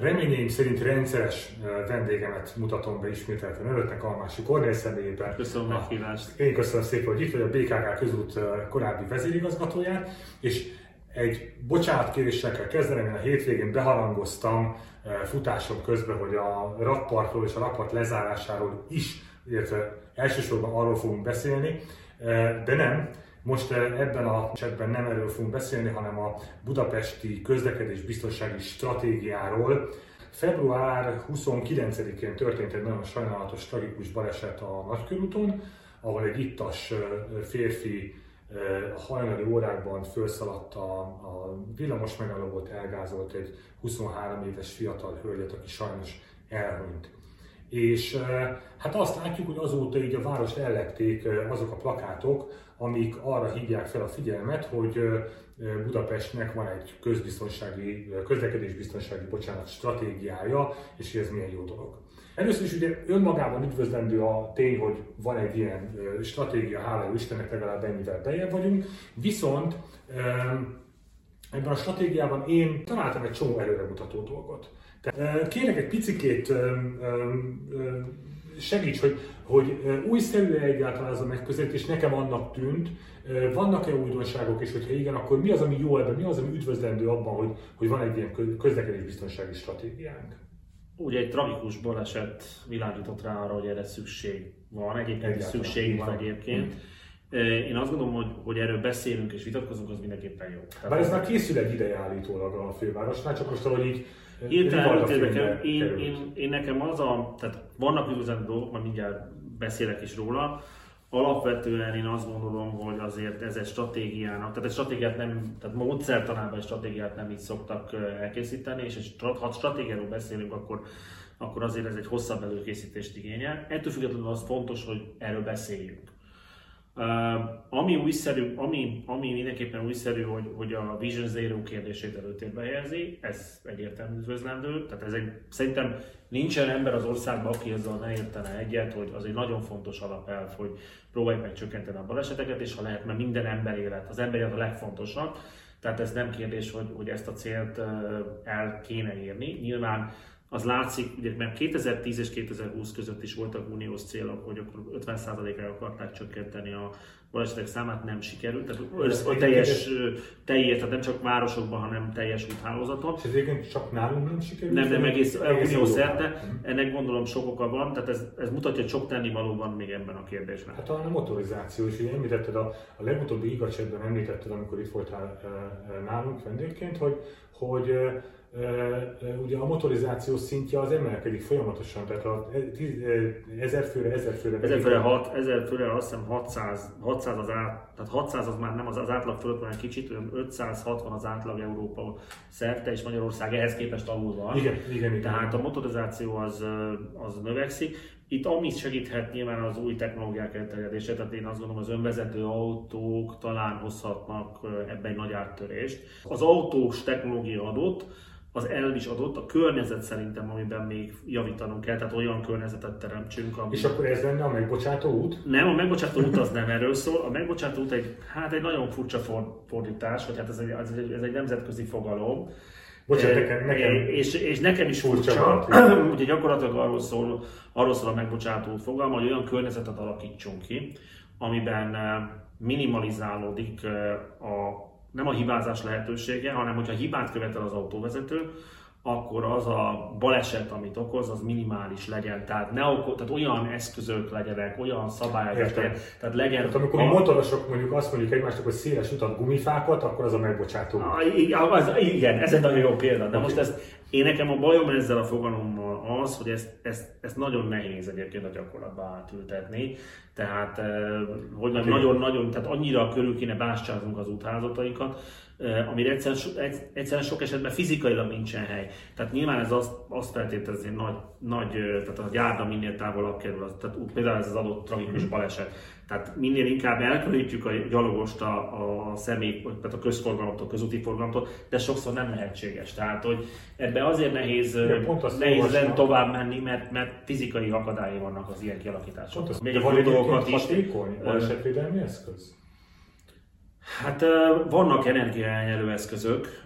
Reményeim szerint rendszeres vendégemet mutatom be ismételten önöknek Almási Kornél személyében. Köszönöm a meghívást. Én köszönöm szépen, hogy itt vagy a BKK közút korábbi vezérigazgatóját, és egy bocsánatkéréssel kell kezdenem, én a hétvégén beharangoztam futásom közben, hogy a rakpartról és a rakpart lezárásáról is, illetve elsősorban arról fogunk beszélni, de nem, most ebben a csetben nem erről fogunk beszélni, hanem a budapesti közlekedés biztonsági stratégiáról. Február 29-én történt egy nagyon sajnálatos, tragikus baleset a Nagykörúton, ahol egy ittas férfi a hajnali órákban felszaladt a, a villamos megállót, elgázolt egy 23 éves fiatal hölgyet, aki sajnos elhunyt. És hát azt látjuk, hogy azóta így a várost ellekték azok a plakátok, amik arra hívják fel a figyelmet, hogy Budapestnek van egy közbiztonsági, közlekedésbiztonsági bocsánat, stratégiája, és ez milyen jó dolog. Először is ugye önmagában üdvözlendő a tény, hogy van egy ilyen stratégia, hála jó Istennek legalább ennyivel bejebb vagyunk, viszont ebben a stratégiában én találtam egy csomó előremutató dolgot. Tehát, kérek egy picikét segíts, hogy, hogy újszerű egyáltalán ez a megközelítés, nekem annak tűnt, vannak-e újdonságok, és hogyha igen, akkor mi az, ami jó ebben, mi az, ami üdvözlendő abban, hogy, hogy van egy ilyen közlekedésbiztonsági stratégiánk? Ugye egy tragikus baleset világított rá arra, hogy erre szükség van, egyébként is szükség van egyébként. Hmm. Én azt gondolom, hogy, hogy erről beszélünk és vitatkozunk, az mindenképpen jó. Bár ez már készül egy ideje állítólag a fővárosnál, csak most, hogy így Hirtelen én, én, én, én, nekem az a, tehát vannak üdvözlendő dolgok, majd mindjárt beszélek is róla, Alapvetően én azt gondolom, hogy azért ez egy stratégiának, tehát egy stratégiát nem, tehát módszertanában egy stratégiát nem így szoktak elkészíteni, és egy, ha stratégiáról beszélünk, akkor, akkor azért ez egy hosszabb előkészítést igényel. Ettől függetlenül az fontos, hogy erről beszéljünk. Ami újszerű, ami, ami mindenképpen újszerű, hogy, hogy a Vision Zero kérdését előtérbe helyezi, ez egyértelmű üdvözlendő. Tehát ez egy, szerintem nincsen ember az országban, aki ezzel ne értene egyet, hogy az egy nagyon fontos alapelv, hogy próbáljuk meg csökkenteni a baleseteket, és ha lehet, mert minden ember élet, az ember élet a legfontosabb. Tehát ez nem kérdés, hogy, hogy ezt a célt el kéne érni. Nyilván az látszik, ugye, mert 2010 és 2020 között is voltak uniós célok, hogy akkor 50%-ra akarták csökkenteni a balesetek számát, nem sikerült. Tehát ez a teljes, teljes, tehát nem csak városokban, hanem teljes úthálózaton. És egyébként csak nálunk nem sikerült? Nem, nem egész, egész unió szerte. Ennek gondolom sok oka van, tehát ez, ez mutatja, hogy sok tennivaló van még ebben a kérdésben. Hát a motorizáció is, ugye említetted, a, a legutóbbi igazságban említetted, amikor itt voltál nálunk vendégként, hogy, hogy ugye a motorizáció szintje az emelkedik folyamatosan, tehát a 1000 főre, 1000 főre. 1000 főre, 6, 1000 főre azt hiszem 600, 600 az át, tehát 600 az már nem az, az átlag fölött van egy kicsit, olyan 560 az átlag Európa szerte, és Magyarország ehhez képest alul van. Igen, igen, igen. Tehát a motorizáció az, az növekszik. Itt amit segíthet nyilván az új technológiák elterjedése, tehát én azt gondolom az önvezető autók talán hozhatnak ebben egy nagy áttörést. Az autós technológia adott, az el is adott, a környezet szerintem, amiben még javítanunk kell, tehát olyan környezetet teremtsünk. Ami... És akkor ez lenne a megbocsátó út? Nem, a megbocsátó út az nem erről szól. A megbocsátó út egy, hát egy nagyon furcsa fordítás, hogy hát ez egy, ez egy, ez egy nemzetközi fogalom. Bocsánat, nekem, nekem és, és nekem is furcsa, furcsa ugye gyakorlatilag arról szól, arról szól a megbocsátó út fogalma, hogy olyan környezetet alakítsunk ki, amiben minimalizálódik a nem a hibázás lehetősége, hanem hogyha hibát követel az autóvezető, akkor az a baleset, amit okoz, az minimális legyen. Tehát, ne okol, tehát olyan eszközök legyenek, olyan szabályok legyen. Tehát legyen... Tehát amikor a, motorosok mondjuk azt mondjuk egymásnak, hogy széles utat, gumifákat, akkor az a megbocsátó. A, az, igen, ez egy nagyon jó példa. De most ezt, én nekem a bajom ezzel a fogalommal az, hogy ezt, ezt, ezt nagyon nehéz egyébként a gyakorlatba átültetni. Tehát, hogy nagyon-nagyon, tehát annyira körül kéne bástyáznunk az útházatainkat, amire egyszerűen, egyszerűen sok esetben fizikailag nincsen hely. Tehát nyilván ez azt, azt feltételezi, hogy nagy, nagy, tehát a járda minél távolabb kerül, az, tehát például ez az adott tragikus mhm. baleset. Tehát minél inkább elkülönítjük a gyalogost a, a személy, tehát a közforgalomtól, közúti forgalomtól, de sokszor nem lehetséges. Tehát, hogy ebbe azért nehéz, ja, nehéz len tovább menni, mert, mert fizikai akadályai vannak az ilyen kialakítások. Még a dolgokat is. Hatékony balesetvédelmi eszköz? Hát vannak energiaelnyelő eszközök,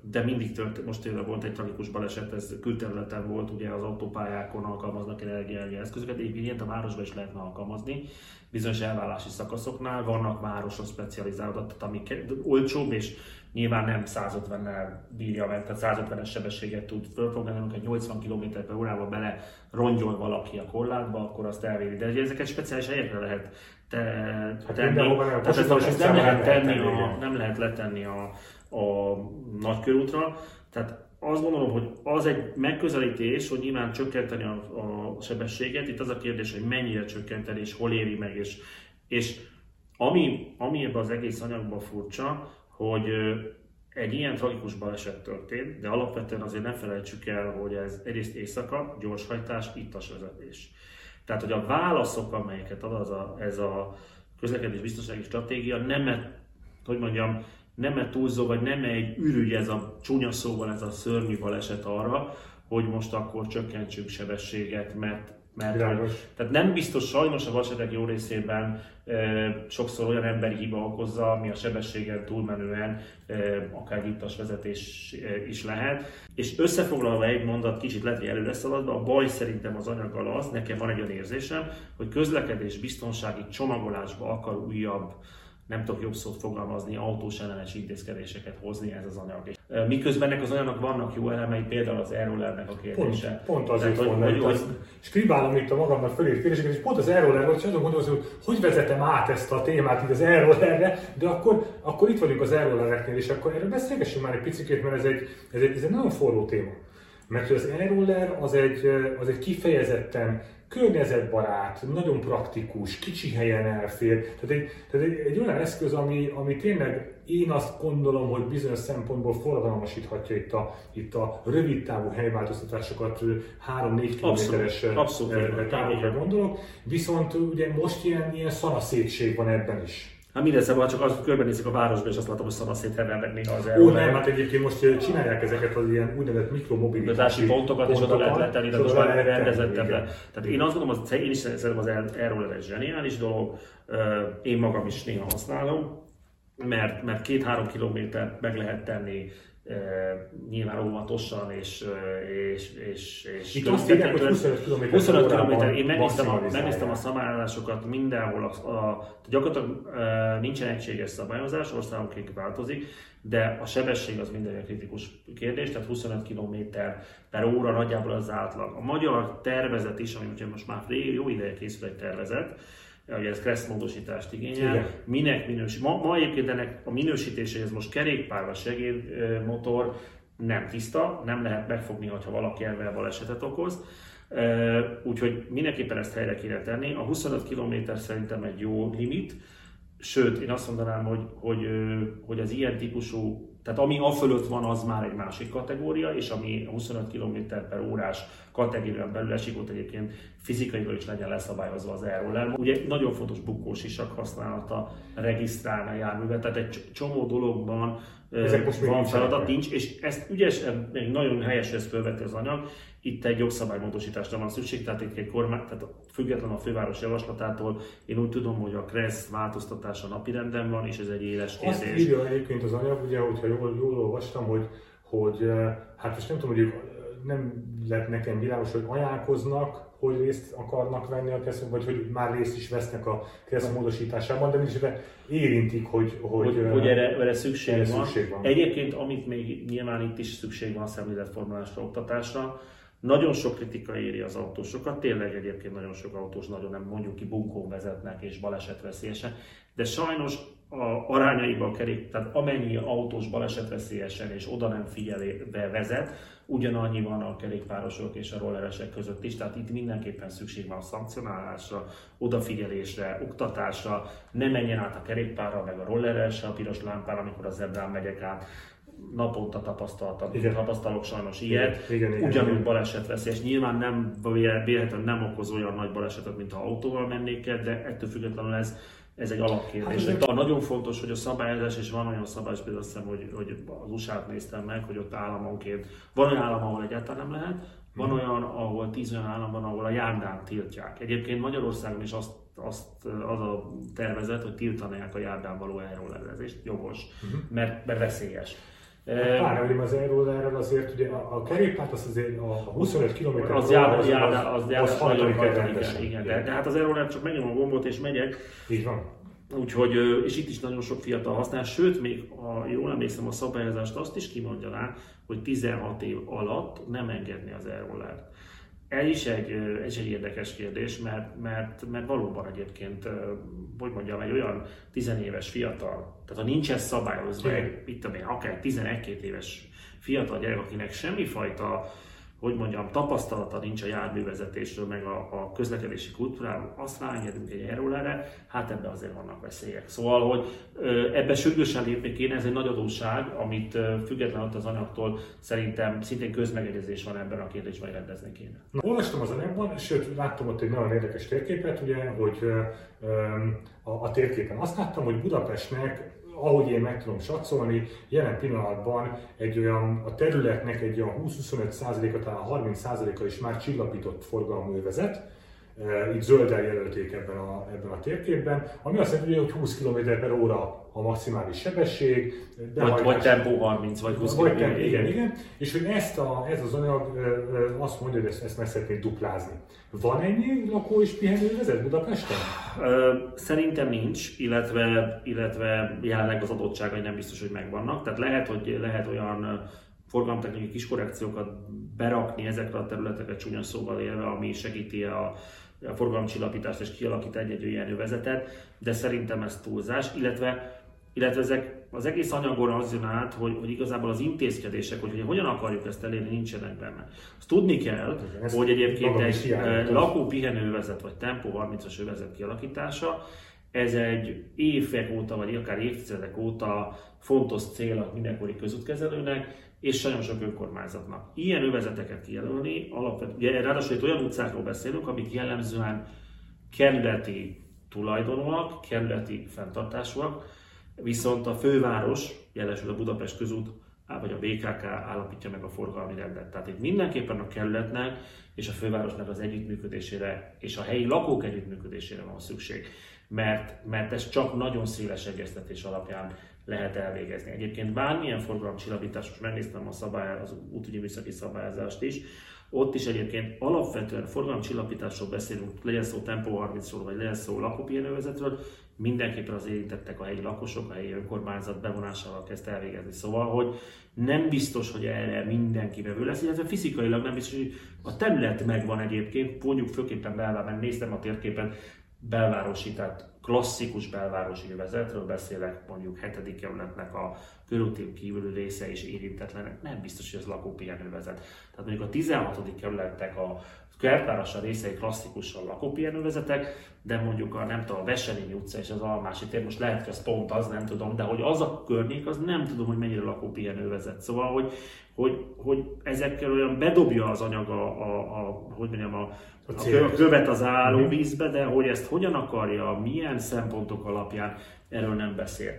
de mindig tört, most tényleg volt egy tragikus baleset, ez külterületen volt, ugye az autópályákon alkalmaznak energiaelnyelő eszközöket, egyébként ilyet a városban is lehetne alkalmazni, bizonyos elvállási szakaszoknál vannak városra specializálódott, amik olcsóbb és nyilván nem 150-nel bírja meg, tehát 150-es sebességet tud fölprogramálni, amikor 80 km per órával bele rongyol valaki a korlátba, akkor azt elvédi. De ezeket speciális helyekre lehet te, hát tenni. Tehát ez, ez nem, lehet tenni a, nem lehet letenni a, a nagykörútra. Tehát azt gondolom, hogy az egy megközelítés, hogy nyilván csökkenteni a, a sebességet. Itt az a kérdés, hogy mennyire csökkenteni, és hol éri meg. És, és ami, ami ebben az egész anyagban furcsa, hogy egy ilyen tragikus baleset történt, de alapvetően azért ne felejtsük el, hogy ez egyrészt éjszaka, gyorshajtás, ittas vezetés. Tehát, hogy a válaszok, amelyeket ad az a, ez a közlekedés biztonsági stratégia, nem, hogy mondjam, nem túlzó, vagy nem egy ürügy ez a csúnya szóval, ez a szörnyű baleset arra, hogy most akkor csökkentsünk sebességet, mert mert tehát nem biztos, sajnos a balesetek jó részében e, sokszor olyan emberi hiba okozza, ami a sebességen túlmenően e, akár ittas vezetés e, is lehet. És összefoglalva egy mondat, kicsit lehet, hogy előre szaladva, a baj szerintem az anyaggal az, nekem van egy olyan érzésem, hogy közlekedés biztonsági csomagolásba akar újabb nem tudok jobb szót fogalmazni, autós ellenes intézkedéseket hozni ez az anyag. Miközben ennek az anyagnak vannak jó elemei, például az Aerolernek a kérdése. Pont, pont azért hogy, hogy, hogy, skribálom itt a magamnak fölírt kérdéseket, és pont az Aeroler, hogy azon gondolom, hogy hogy vezetem át ezt a témát itt az Aerolerre, de akkor, akkor itt vagyunk az Aerolereknél, és akkor erről beszélgessünk már egy picit, mert ez egy, ez egy, ez egy nagyon forró téma. Mert az Aeroler az egy, az egy kifejezetten környezetbarát, nagyon praktikus, kicsi helyen elfér. Tehát egy, tehát egy, egy olyan eszköz, ami, ami tényleg én azt gondolom, hogy bizonyos szempontból forradalmasíthatja itt a, itt a rövid távú helyváltoztatásokat 3-4 kilométeres távokra gondolok. Viszont ugye most ilyen, ilyen szanaszétség van ebben is. Hát minden szemben, csak azt körbenézik a városba, és azt látom, hogy szanaszét hevernek néha az Ó, nem, hát egyébként most csinálják ezeket az ilyen úgynevezett mikromobilitási pontokat, és oda lehet letenni, de most már rendezettebbre. Tehát én azt gondolom, hogy én is szerintem az erről egy zseniális dolog, én magam is néha használom, mert, mert két-három kilométer meg lehet tenni nyilván óvatosan és, és, és, és Itt azt írják, hogy 25 km 25 km. Én megnéztem a, megnéztem a szabályozásokat mindenhol, a, a, gyakorlatilag nincsen egységes szabályozás, országonként változik, de a sebesség az minden kritikus kérdés, tehát 25 km per óra nagyjából az átlag. A magyar tervezet is, ami most már jó ideje készül egy tervezet, hogy ez kressz módosítást igényel. Igen. Minek minősít? Ma, ma egyébként ennek a minősítéséhez most kerékpár vagy segédmotor nem tiszta, nem lehet megfogni, ha valaki ebben balesetet okoz. Úgyhogy mindenképpen ezt helyre kéne tenni. A 25 km szerintem egy jó limit, sőt, én azt mondanám, hogy, hogy, hogy az ilyen típusú tehát ami a fölött van, az már egy másik kategória, és ami 25 km per órás kategórián belül esik, ott egyébként fizikailag is legyen leszabályozva az aeroler. Ugye nagyon fontos bukós isak használata, regisztrálni a járművet, tehát egy csomó dologban Ezek most van feladat, nincs, és ezt ügyesen, még nagyon helyes ezt felveti az anyag, itt egy jogszabálymódosításra van szükség, tehát itt egy kormány, tehát független a főváros javaslatától, én úgy tudom, hogy a KRESZ változtatása napirenden van, és ez egy éles kérdés. Azt írja egyébként az anyag, ugye, hogyha jól, jól olvastam, hogy, hogy hát most nem tudom, hogy nem lett nekem világos, hogy ajánlkoznak, hogy részt akarnak venni a KRESZ, vagy hogy már részt is vesznek a KRESZ módosításában, de mégis érintik, hogy, hogy, hogy, hogy erre, erre szükség, erre van. szükség van. Egyébként, amit még nyilván itt is szükség van a szemléletformálásra, oktatásra, nagyon sok kritika éri az autósokat, tényleg egyébként nagyon sok autós nagyon nem mondjuk ki bunkón vezetnek és balesetveszélyesen, de sajnos a arányaiban kerék, tehát amennyi autós balesetveszélyesen és oda nem figyelve vezet, ugyanannyi van a kerékpárosok és a rolleresek között is, tehát itt mindenképpen szükség van a szankcionálásra, odafigyelésre, oktatásra, ne menjen át a kerékpárra, meg a rolleresre, a piros lámpára, amikor az zebrán megyek át, naponta tapasztaltam, igen. tapasztalok sajnos ilyet, igen, igen, ugyanúgy balesetveszélyes. Nyilván nem, véletlenül nem okoz olyan nagy balesetet, mint ha autóval mennék el, de ettől függetlenül ez, ez egy alapkérdés. Hát, de nagyon fontos, hogy a szabályozás, és van olyan szabályozás, például azt hiszem, hogy, hogy az USA-t néztem meg, hogy ott államonként, van olyan állam, ahol egyáltalán nem lehet, van hmm. olyan, ahol tíz olyan állam van, ahol a járdán tiltják. Egyébként Magyarországon is azt azt az a tervezet, hogy tiltanák a járdán való elróllerezést, jogos, uh-huh. mert, mert veszélyes. Pár hogy az elróllerrel azért ugye a, a kerékpárt az azért a 25 km az jár, az, jár, az, az, az, az igen, igen, de, de hát az elroller csak megnyom a gombot és megyek. Így van. Úgyhogy, és itt is nagyon sok fiatal használ, sőt, még ha jól emlékszem a szabályozást, azt is kimondja rá, hogy 16 év alatt nem engedni az elrollert. Ez is egy, ez egy érdekes kérdés, mert, mert, mert valóban egyébként, hogy mondjam, egy olyan tizenéves fiatal, tehát ha nincs ez szabályozva, egy, mit tudom én, akár 11-2 éves fiatal gyerek, akinek semmifajta hogy mondjam, tapasztalata nincs a járművezetésről, meg a, a közlekedési kultúráról, azt ráengedünk egy erre, hát ebbe azért vannak veszélyek. Szóval, hogy ebbe sürgősen lépni kéne, ez egy nagy adósság, amit független az anyagtól szerintem szintén közmegegyezés van ebben a kérdésben, hogy rendezni kéne. Na, olvastam az anyagban, sőt láttam ott egy nagyon érdekes térképet, ugye, hogy a, a térképen azt láttam, hogy Budapestnek ahogy én meg tudom satszolni, jelen pillanatban egy olyan, a területnek egy olyan 20-25%-a, talán 30%-a is már csillapított forgalmú övezet, itt zölden jelölték ebben a, ebben a térképben, ami azt jelenti, hogy 20 km per óra a maximális sebesség. Vagy, vagy tempó 30, vagy 20 vagy km. Igen, igen. És hogy ezt a, ez az anyag azt mondja, hogy ezt, ezt meg szeretnék duplázni. Van ennyi lakó és pihenővezet Budapesten? Szerintem nincs, illetve, illetve jelenleg az adottságai nem biztos, hogy megvannak. Tehát lehet, hogy lehet olyan forgalomtechnikai kis korrekciókat berakni ezekre a területekre csúnya szóval élve, ami segíti a, a forgalomcsillapítást és kialakít egy-egy olyan övezetet, de szerintem ez túlzás, illetve, illetve ezek az egész anyagon az jön át, hogy, hogy igazából az intézkedések, hogy, hogy hogyan akarjuk ezt elérni, nincsenek benne. Azt tudni kell, Igen, hogy egyébként egy lakó pihenővezet vagy tempó 30-as övezet kialakítása, ez egy évek óta, vagy akár évtizedek óta fontos cél a mindenkori közútkezelőnek, és nagyon sok önkormányzatnak. Ilyen övezeteket kijelölni, alapvetően, ugye, ráadásul itt olyan utcákról beszélünk, amik jellemzően kerületi tulajdonúak, kerületi fenntartásúak, viszont a főváros, jelesül a Budapest közút, vagy a BKK állapítja meg a forgalmi rendet. Tehát itt mindenképpen a kerületnek és a fővárosnak az együttműködésére és a helyi lakók együttműködésére van szükség, mert, mert ez csak nagyon széles egyeztetés alapján lehet elvégezni. Egyébként bármilyen forgalomcsillapítás, most megnéztem a szabály, az útügyi műszaki szabályozást is, ott is egyébként alapvetően forgalomcsillapításról beszélünk, legyen szó Tempo 30-ról, vagy legyen szó lakópihenővezetről, mindenképpen az érintettek a helyi lakosok, a helyi önkormányzat bevonásával kezd elvégezni. Szóval, hogy nem biztos, hogy erre mindenki vevő lesz, illetve fizikailag nem biztos, hogy a terület megvan egyébként, mondjuk főképpen belvárosban, néztem a térképen, belvárosi, tehát klasszikus belvárosi övezetről beszélek, mondjuk 7. kerületnek a körútén kívüli része is érintetlenek, nem biztos, hogy ez lakópihenővezet. Tehát mondjuk a 16. kerületnek a kertvárosa részei klasszikusan lakópihenővezetek, de mondjuk a, nem tudom, a Veselényi utca és az Almási tér, most lehet, hogy ez pont az, nem tudom, de hogy az a környék, az nem tudom, hogy mennyire lakópihenővezet. Szóval, hogy, hogy, hogy ezekkel olyan bedobja az anyag a, a, a hogy mondjam, a, a, a követ az állóvízbe, de hogy ezt hogyan akarja, milyen szempontok alapján, erről nem beszél.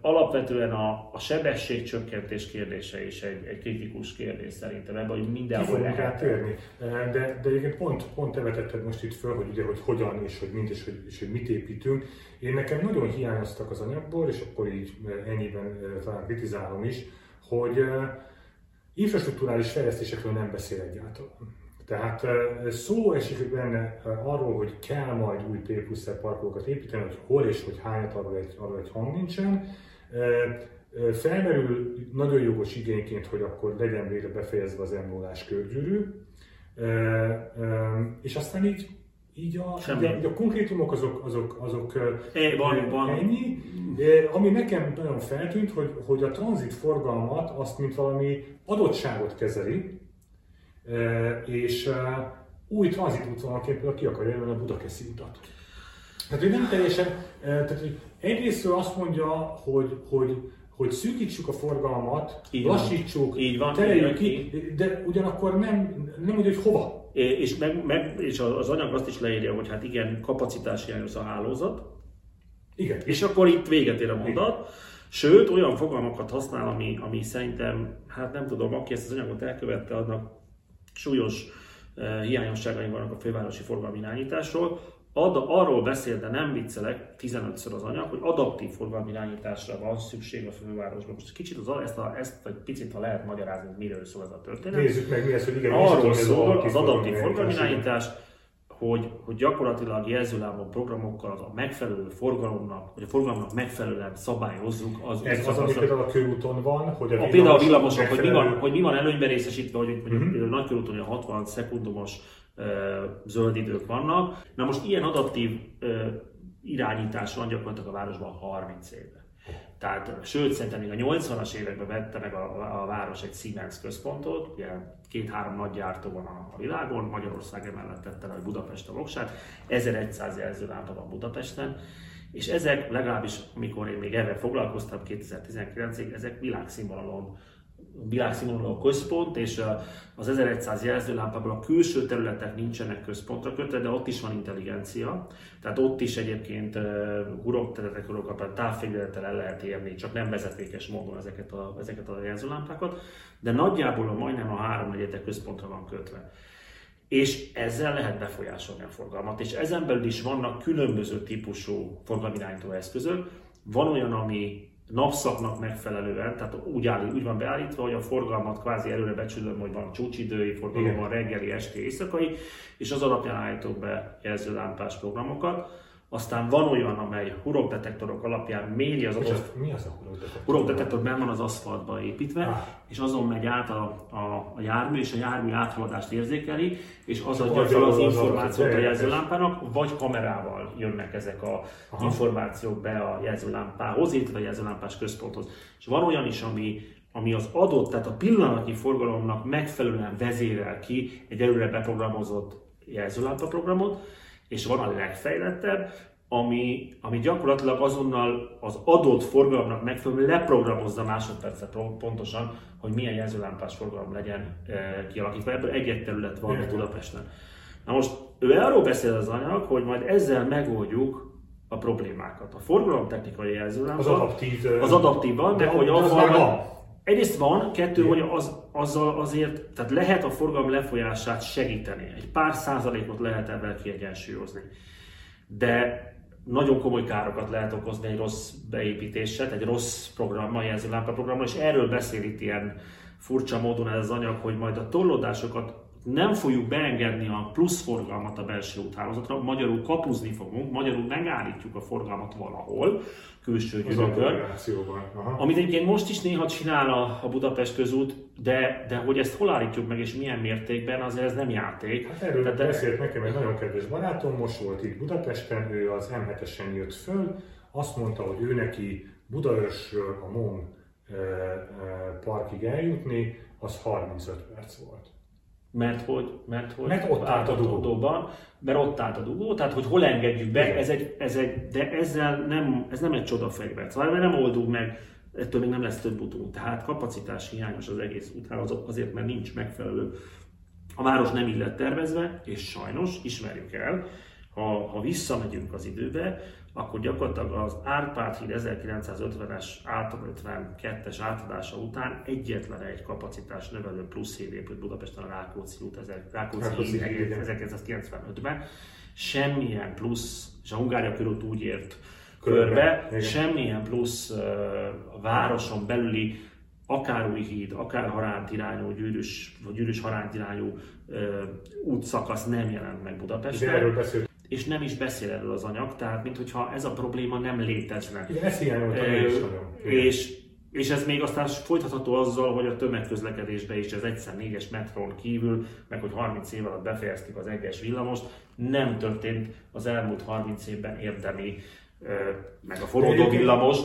Alapvetően a, a sebességcsökkentés kérdése is egy, egy kritikus kérdés szerintem, ebben, hogy mindenhol lehet. Térni. De, de egyébként pont, pont te vetetted most itt föl, hogy, ugye, hogy hogyan és hogy mint és hogy, és hogy mit építünk. Én nekem nagyon hiányoztak az anyagból, és akkor így ennyiben talán kritizálom is, hogy infrastruktúrális fejlesztésekről nem beszél egyáltalán. Tehát szó esik benne arról, hogy kell majd új P plusz parkolókat építeni, hogy hol és hogy hányat arról egy, arról egy hang nincsen. Felmerül nagyon jogos igényként, hogy akkor legyen végre befejezve az emlólás körgyűrű, és aztán így így a, így a, így a konkrétumok azok, azok, azok é, van, van. ennyi. Ami nekem nagyon feltűnt, hogy, hogy a tranzit forgalmat azt mint valami adottságot kezeli, és új tranzitútvonalként ki akarja jelölni a Budakeszi utat. Tehát ő nem teljesen, tehát hogy egyrésztről azt mondja, hogy, hogy, hogy szűkítsük a forgalmat, így lassítsuk, így van, tereljük ki, de ugyanakkor nem, nem mondja, hogy hova. És, meg, meg, és az anyag azt is leírja, hogy hát igen, kapacitás hiányos a hálózat. Igen. És akkor itt véget ér a mondat. Sőt, olyan fogalmakat használ, ami, ami szerintem, hát nem tudom, aki ezt az anyagot elkövette, annak súlyos eh, hiányosságai vannak a fővárosi forgalmi irányításról. ad, arról beszél, de nem viccelek, 15-ször az anyag, hogy adaptív forgalmi irányításra van szükség a fővárosban. Most kicsit az, ezt, a, ezt egy picit, ha lehet magyarázni, miről szól ez a történet. Nézzük meg, mi ez, hogy igen, Arról szól az adaptív forgalmi irányítás, hogy, hogy gyakorlatilag jelzőlábon programokkal az a megfelelő forgalomnak, vagy a forgalomnak megfelelően szabályozzuk az Ez az, ami például a körúton van, hogy a, a például a villamosok, hogy mi, van, hogy mi van előnyben részesítve, hogy uh-huh. például nagy körúton a 60 szekundumos uh, zöld idők vannak. Na most ilyen adaptív uh, irányítás van gyakorlatilag a városban 30 éve. Tehát, sőt, szerintem még a 80-as években vette meg a, a város egy Siemens központot, ugye két-három nagy gyártó van a, a világon, Magyarország emellett tette hogy Budapest a voksát, 1100 jelzőlámpa van Budapesten, és ezek legalábbis, amikor én még ebben foglalkoztam 2019-ig, ezek világszínvonalon világszínvonalú központ, és az 1100 jelzőlámpából a külső területek nincsenek központra kötve, de ott is van intelligencia. Tehát ott is egyébként hurokteretek, távfegyverettel el lehet érni, csak nem vezetékes módon ezeket a, ezeket a jelzőlámpákat, de nagyjából majdnem a háromnegyetek központra van kötve és ezzel lehet befolyásolni a forgalmat. És ezen belül is vannak különböző típusú forgalmirányító eszközök. Van olyan, ami napszaknak megfelelően, tehát úgy, áll, úgy van beállítva, hogy a forgalmat kvázi előre becsülöm, hogy van csúcsidői forgalom, van reggeli, esti, éjszakai, és az alapján állítok be jelzőlámpás programokat. Aztán van olyan, amely hurokdetektorok alapján méri az adott... Mi az a hurokdetektor? Hurokdetektor benn van az aszfaltba építve, ah. és azon megy át a, a, a jármű, és a jármű áthaladást érzékeli, és az adja fel az, az információt a jelzőlámpának, vagy kamerával jönnek ezek az Aha. információk be a jelzőlámpához, illetve a jelzőlámpás központhoz. És van olyan is, ami ami az adott, tehát a pillanatnyi forgalomnak megfelelően vezérel ki egy előre beprogramozott jelzőlámpa programot, és van a legfejlettebb, ami, ami gyakorlatilag azonnal az adott forgalomnak megfelelően leprogramozza másodpercre pontosan, hogy milyen jelzőlámpás forgalom legyen e, kialakítva. Ebből egy terület van a Budapesten. Na most ő arról beszél az anyag, hogy majd ezzel megoldjuk a problémákat. A forgalomtechnikai jelzőlámpa az adaptív, az adaptív van, de, de hogy az, van, Egyrészt van, kettő, hogy az, azzal azért, tehát lehet a forgalom lefolyását segíteni. Egy pár százalékot lehet ebben kiegyensúlyozni. De nagyon komoly károkat lehet okozni egy rossz beépítéssel, egy rossz programmal, jelzőlámpa programmal, és erről beszél itt ilyen furcsa módon ez az anyag, hogy majd a torlódásokat nem fogjuk beengedni a plusz forgalmat a belső úthálózatra, magyarul kapuzni fogunk, magyarul megállítjuk a forgalmat valahol, külső gyűrűkön. Amit egyébként most is néha csinál a, a Budapest közút, de, de hogy ezt hol állítjuk meg és milyen mértékben, azért ez nem játék. Hát erről Tehát, beszélt nekem egy nagyon kedves barátom, most volt itt Budapesten, ő az M7-esen jött föl, azt mondta, hogy ő neki Budaörsről a MON e, parkig eljutni, az 35 perc volt. Mert hogy, mert hogy mert ott állt a dugóban, mert ott állt a dugó, tehát hogy hol engedjük be, ez egy, ez egy, de ezzel nem, ez nem egy csodafegyver, szóval nem oldunk meg, ettől még nem lesz több utunk. Tehát kapacitás hiányos az egész úthálózat, azért, mert nincs megfelelő. A város nem illet tervezve, és sajnos, ismerjük el, ha, ha visszamegyünk az időbe, akkor gyakorlatilag az Árpád híd 1950-es, 52-es átadása után egyetlen egy kapacitás növelő plusz híd épült Budapesten a Rákóczi út, Rákóczi, Rákóczi híd 1995-ben. Semmilyen plusz, és a Hungária körút úgy ért körbe, körbe semmilyen plusz a városon belüli akár új híd, akár haránt irányú, gyűrűs, vagy gyűrűs haránt irányú útszakasz nem jelent meg Budapesten. De erről beszélt és nem is beszél erről az anyag, tehát mintha ez a probléma nem létezne. Igen, ezt hiányoltam e, és, és, és ez még aztán folytatható azzal, hogy a tömegközlekedésbe is az egyszer négyes metrón kívül, meg hogy 30 év alatt befejeztük az egyes villamost, nem történt az elmúlt 30 évben érdemi meg a forródó villamos.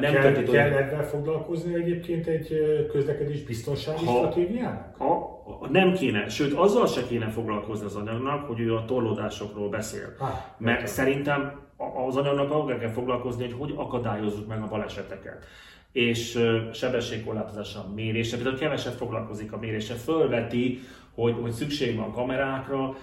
Nem kell, kell ebben foglalkozni egyébként egy közlekedés biztonsági ha, stratégiának? Ha, nem kéne, sőt azzal se kéne foglalkozni az anyagnak, hogy ő a torlódásokról beszél. Ah, Mert nem. szerintem az anyagnak ahol kell foglalkozni, hogy hogy akadályozzuk meg a baleseteket és sebességkorlátozással mérése, például keveset foglalkozik a mérése, fölveti, hogy, hogy szükség van kamerákra,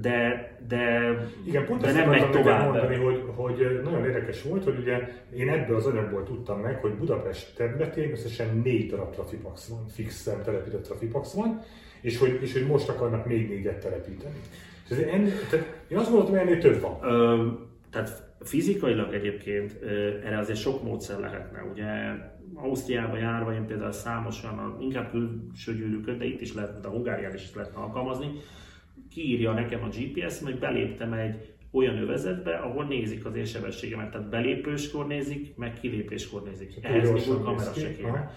de, de, Igen, pont de nem megy tovább. Mondani, hogy, hogy nagyon érdekes volt, hogy ugye én ebből az anyagból tudtam meg, hogy Budapest területén összesen négy darab trafipax van, fix telepített trafipax van, és hogy, és hogy most akarnak még négyet telepíteni. Tehát, ennél, tehát én azt gondoltam, hogy ennél több van. Ö, tehát fizikailag egyébként erre azért sok módszer lehetne. Ugye Ausztriába járva én például számosan, inkább külső gyűrűköt, de itt is lehet, de a Hungárián is lehetne alkalmazni, kiírja nekem a GPS, meg beléptem egy olyan övezetbe, ahol nézik az én sebességemet. Tehát belépőskor nézik, meg kilépéskor nézik. Ehhez még a kamera se kéne.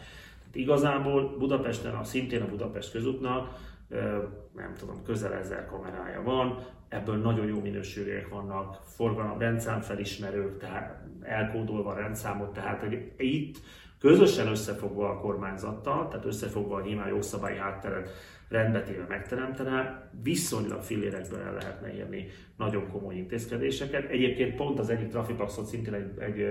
Igazából Budapesten, a, szintén a Budapest közútnak, nem tudom, közel ezer kamerája van, ebből nagyon jó minőségek vannak, forgalom, rendszámfelismerők, tehát elkódolva a rendszámot, tehát hogy itt közösen összefogva a kormányzattal, tehát összefogva a nyilván jogszabályi hátteret rendbetéve megteremtene, viszonylag fillérekből el lehetne érni nagyon komoly intézkedéseket. Egyébként pont az egyik trafipaxot szintén egy, egy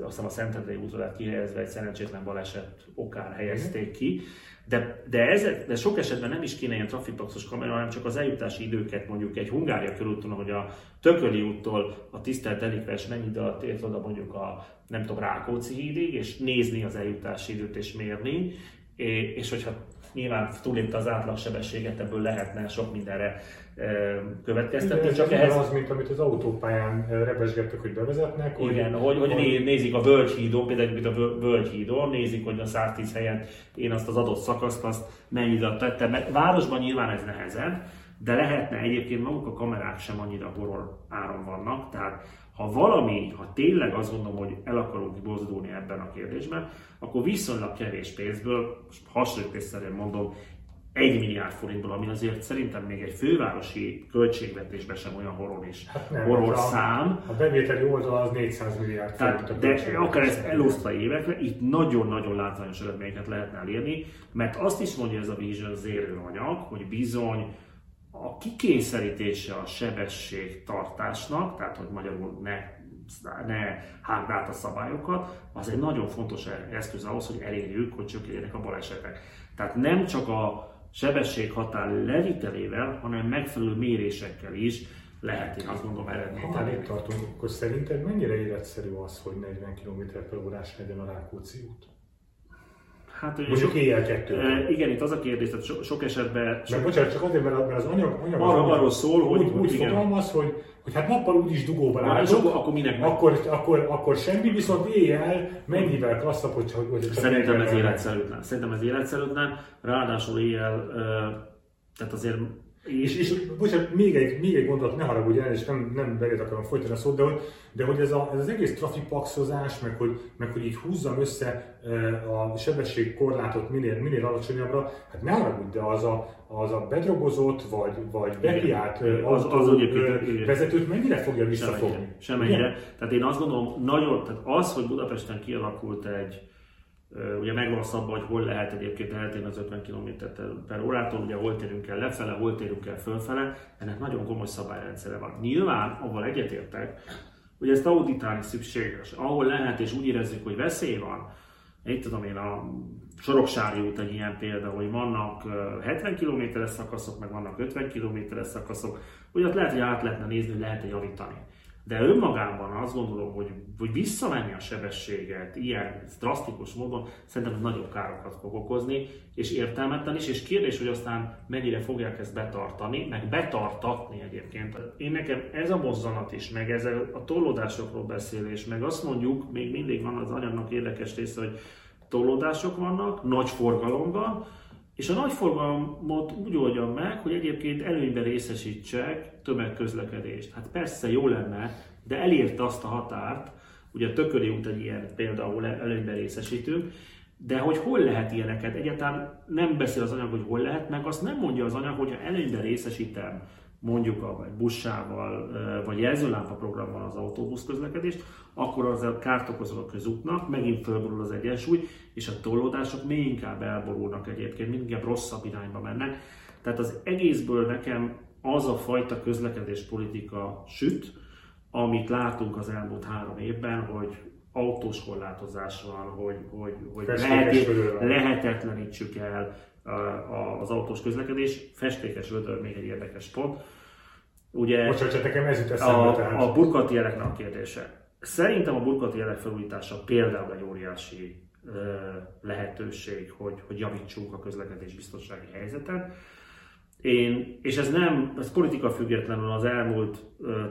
azt hiszem a Szentendrei útra lett kihelyezve egy szerencsétlen baleset okán helyezték ki. De, de, ezek, de sok esetben nem is kéne ilyen trafipaxos kamera, hanem csak az eljutási időket mondjuk egy Hungária körúton, hogy a Tököli úttól a tisztelt Elikves mennyi idő ért oda mondjuk a nem tudom, Rákóczi hídig, és nézni az eljutási időt és mérni, és hogyha nyilván túlépte az átlagsebességet, ebből lehetne sok mindenre következtetni. Igen, csak ehhez... az, mint amit az autópályán rebesgettek, hogy bevezetnek. Igen, hogy, hogy, hogy nézik a völgyhídon, például mint a völgyhídon, nézik, hogy a 110 helyen én azt az adott szakaszt azt mennyi időt tettem. Mert városban nyilván ez nehezebb, de lehetne egyébként maguk a kamerák sem annyira horror áron vannak, tehát ha valami, ha tényleg azt gondolom, hogy el akarunk mozdulni ebben a kérdésben, akkor viszonylag kevés pénzből, most hasonlítésszerűen mondom, egy milliárd forintból, ami azért szerintem még egy fővárosi költségvetésben sem olyan horror és hát nem, horror a, szám. A bevételi oldal az 400 milliárd. A de akár ezt elosztva évekre, itt nagyon-nagyon látványos eredményeket lehetne elérni, mert azt is mondja ez a Vision Zero anyag, hogy bizony a kikényszerítése a sebesség tartásnak, tehát hogy magyarul ne, ne hágd át a szabályokat, az egy nagyon fontos eszköz ahhoz, hogy elérjük, hogy csökkenjenek a balesetek. Tehát nem csak a sebességhatár levitelével, hanem megfelelő mérésekkel is lehet, én azt mondom, eredményt Ha itt tartunk, akkor szerinted mennyire életszerű az, hogy 40 km per órás legyen a Rákóczi út? Hát, Mondjuk sok, éjjel kettő. E, igen, itt az a kérdés, tehát so, sok esetben... Sok, bocsánat, csak azért, mert az anyag, anyag arra, arról szól, hogy... Úgy, úgy fogalmaz, hogy, hogy hát nappal úgyis dugóban állok, akkor minek akkor, akkor, akkor semmi, viszont éjjel mennyivel klasszabb, hogy, hogy Szerintem ez életszerűtlen. Szerintem ez életszerűtlen, ráadásul éjjel, tehát azért és, és bocsánat, még egy, még egy gondolat, ne haragudj el, és nem, nem beled akarom folytani a szót, de hogy, de hogy ez, a, ez az egész trafipaxozás, meg hogy, meg hogy így húzzam össze e, a sebességkorlátot minél, minél alacsonyabbra, hát ne haragudj, de az a, az a bedrogozott, vagy, vagy bekiált az, az, az vezetőt mennyire fogja visszafogni? Semennyire. Tehát én azt gondolom, nagyon, tehát az, hogy Budapesten kialakult egy, Ugye megvan szabva, hogy hol lehet egyébként eltérni az 50 km per órától, ugye hol térünk el lefele, hol térünk el fölfele, ennek nagyon komoly szabályrendszere van. Nyilván, ahol egyetértek, hogy ezt auditálni szükséges, ahol lehet és úgy érezzük, hogy veszély van, itt tudom én, a Soroksári út egy ilyen példa, hogy vannak 70 km-es szakaszok, meg vannak 50 km-es szakaszok, hogy ott lehet, hogy át lehetne nézni, hogy lehet javítani. De önmagában azt gondolom, hogy, hogy visszamenni a sebességet ilyen drasztikus módon szerintem nagyobb károkat fog okozni, és értelmetlen is, és kérdés, hogy aztán mennyire fogják ezt betartani, meg betartatni egyébként. Én nekem ez a mozzanat is, meg ez a tolódásokról beszélés, meg azt mondjuk, még mindig van az anyagnak érdekes része, hogy tolódások vannak, nagy forgalomban, és a nagy forgalmat úgy oldjam meg, hogy egyébként előnyben részesítsek tömegközlekedést. Hát persze jó lenne, de elérte azt a határt, ugye a Tököli út egy ilyen példa, ahol előnyben részesítünk, de hogy hol lehet ilyeneket? Egyáltalán nem beszél az anyag, hogy hol lehet, meg azt nem mondja az anyag, hogyha előnyben részesítem mondjuk a buszsával vagy jelzőlámpa programmal az autóbusz közlekedést, akkor az a kárt okozol a közútnak, megint fölborul az egyensúly, és a tolódások még inkább elborulnak egyébként, még inkább rosszabb irányba mennek. Tehát az egészből nekem az a fajta közlekedés politika süt, amit látunk az elmúlt három évben, hogy autós korlátozás van, hogy, hogy, hogy lehet, lehetetlenítsük el az autós közlekedés. Festékes vödör még egy érdekes pont. Ugye Bocsánat, nekem ez jut a, tehát. a burkati jeleknek a kérdése. Szerintem a burkati jelek felújítása például egy óriási lehetőség, hogy, hogy javítsunk a közlekedés biztonsági helyzeten. Én, és ez nem, ez politika függetlenül az elmúlt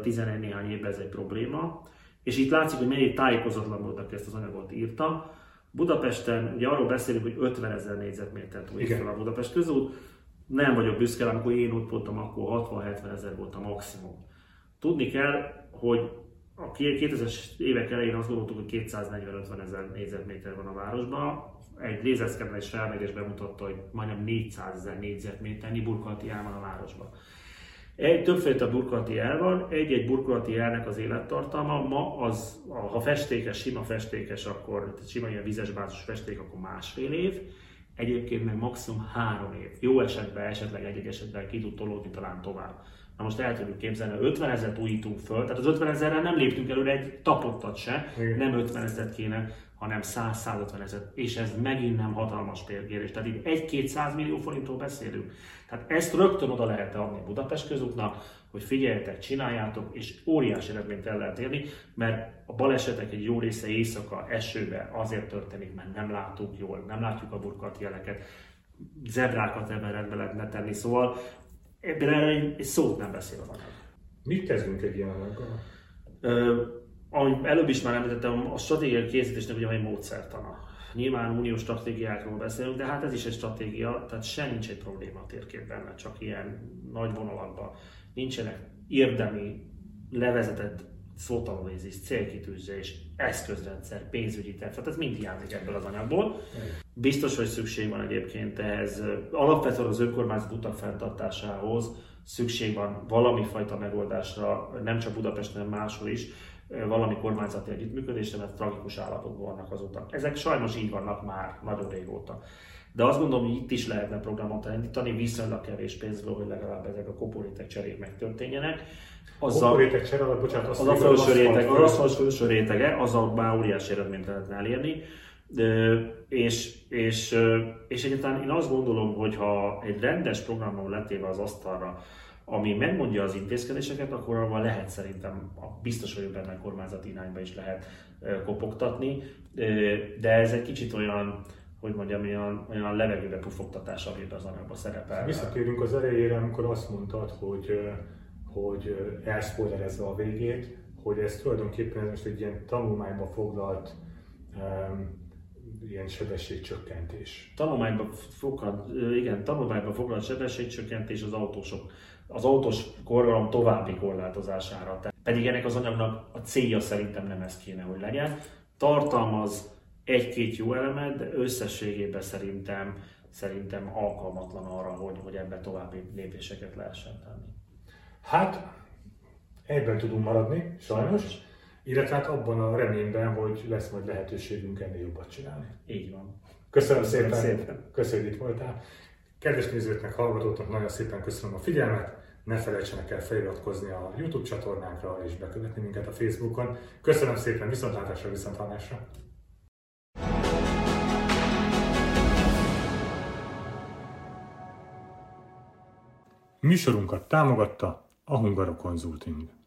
11 néhány évben ez egy probléma, és itt látszik, hogy mennyire tájékozatlan voltak ezt az anyagot írta. Budapesten, ugye arról beszélünk, hogy 50 ezer négyzetmétert újít fel a Budapest közút, nem vagyok büszke, amikor én ott voltam, akkor 60-70 ezer volt a maximum. Tudni kell, hogy a 2000-es évek elején azt gondoltuk, hogy 240-50 ezer négyzetméter van a városban. Egy lézerszkenneles felmérés bemutatta, hogy majdnem 400 ezer négyzetméternyi burkolati el van a városban. Egy, többféle burkolati el van, egy-egy burkolati elnek az élettartalma ma az, ha festékes, sima festékes, akkor sima ilyen vizes bázis festék, akkor másfél év, egyébként meg maximum három év. Jó esetben, esetleg egy-egy esetben ki tud tolódni talán tovább. Na most el tudjuk képzelni, 50 ezeret újítunk föl, tehát az 50 ezerrel nem léptünk előre egy tapottat se, Igen. nem 50 ezeret kéne, hanem 100-150 ezer, és ez megint nem hatalmas pérgérés. Tehát itt 1-200 millió forintról beszélünk. Tehát ezt rögtön oda lehet adni Budapest közútnak, hogy figyeljetek, csináljátok, és óriási eredményt el lehet érni, mert a balesetek egy jó része éjszaka, esőbe azért történik, mert nem látunk jól, nem látjuk a burkat jeleket, zebrákat ebben rendbe lehetne tenni, szóval ebben egy, egy szót nem beszél anyag. Mit kezdünk egy ilyen anyaggal? Ahogy előbb is már említettem, a stratégiai készítésnek ugye egy módszertana. Nyilván uniós stratégiákról beszélünk, de hát ez is egy stratégia, tehát se nincs egy probléma a térképben, csak ilyen nagy vonalakban. Nincsenek érdemi, levezetett szótanulózis, célkitűzés, eszközrendszer, pénzügyi terv, tehát ez mind hiányzik ebből az anyagból. Biztos, hogy szükség van egyébként ehhez, alapvetően az önkormányzat utak fenntartásához szükség van valami fajta megoldásra, nem csak Budapesten, máshol is, valami kormányzati együttműködésre, mert tragikus állapotban vannak az utak. Ezek sajnos így vannak már nagyon régóta. De azt gondolom, hogy itt is lehetne programot elindítani, viszonylag kevés pénzből, hogy legalább ezek a koporétek cserék megtörténjenek. Az a koporétek csere, alatt, bocsánat, az, az a felső réteg, az a felső rétege, a már óriási eredményt lehetne elérni. De, és, és, és egyáltalán én azt gondolom, hogy ha egy rendes programon letéve az asztalra ami megmondja az intézkedéseket, akkor avval lehet szerintem, biztos vagyok benne kormányzati irányba is lehet kopogtatni, de ez egy kicsit olyan, hogy mondjam, olyan, olyan levegőbe pufogtatás, ami az anyagban szerepel. Visszatérünk az elejére, amikor azt mondtad, hogy, hogy elszpoilerezve a végét, hogy ez tulajdonképpen most egy ilyen tanulmányba foglalt um, ilyen sebességcsökkentés. Tanulmányban foglalt, igen, tanulmányban foglalt sebességcsökkentés az autósok az autós forgalom további korlátozására. Pedig ennek az anyagnak a célja szerintem nem ez kéne, hogy legyen. Tartalmaz egy-két jó elemet, de összességében szerintem, szerintem alkalmatlan arra, hogy, hogy ebbe további lépéseket lehessen tenni. Hát, ebben tudunk maradni, sajnos. sajnos. Illetve hát abban a reményben, hogy lesz majd lehetőségünk ennél jobbat csinálni. Így van. Köszönöm, Köszönöm szépen. szépen. Köszönjük, hogy itt voltál. Kedves nézőknek, hallgatóknak nagyon szépen köszönöm a figyelmet ne felejtsenek el feliratkozni a YouTube csatornánkra és bekövetni minket a Facebookon. Köszönöm szépen, viszontlátásra, viszontlátásra! Műsorunkat támogatta a Hungaro Consulting.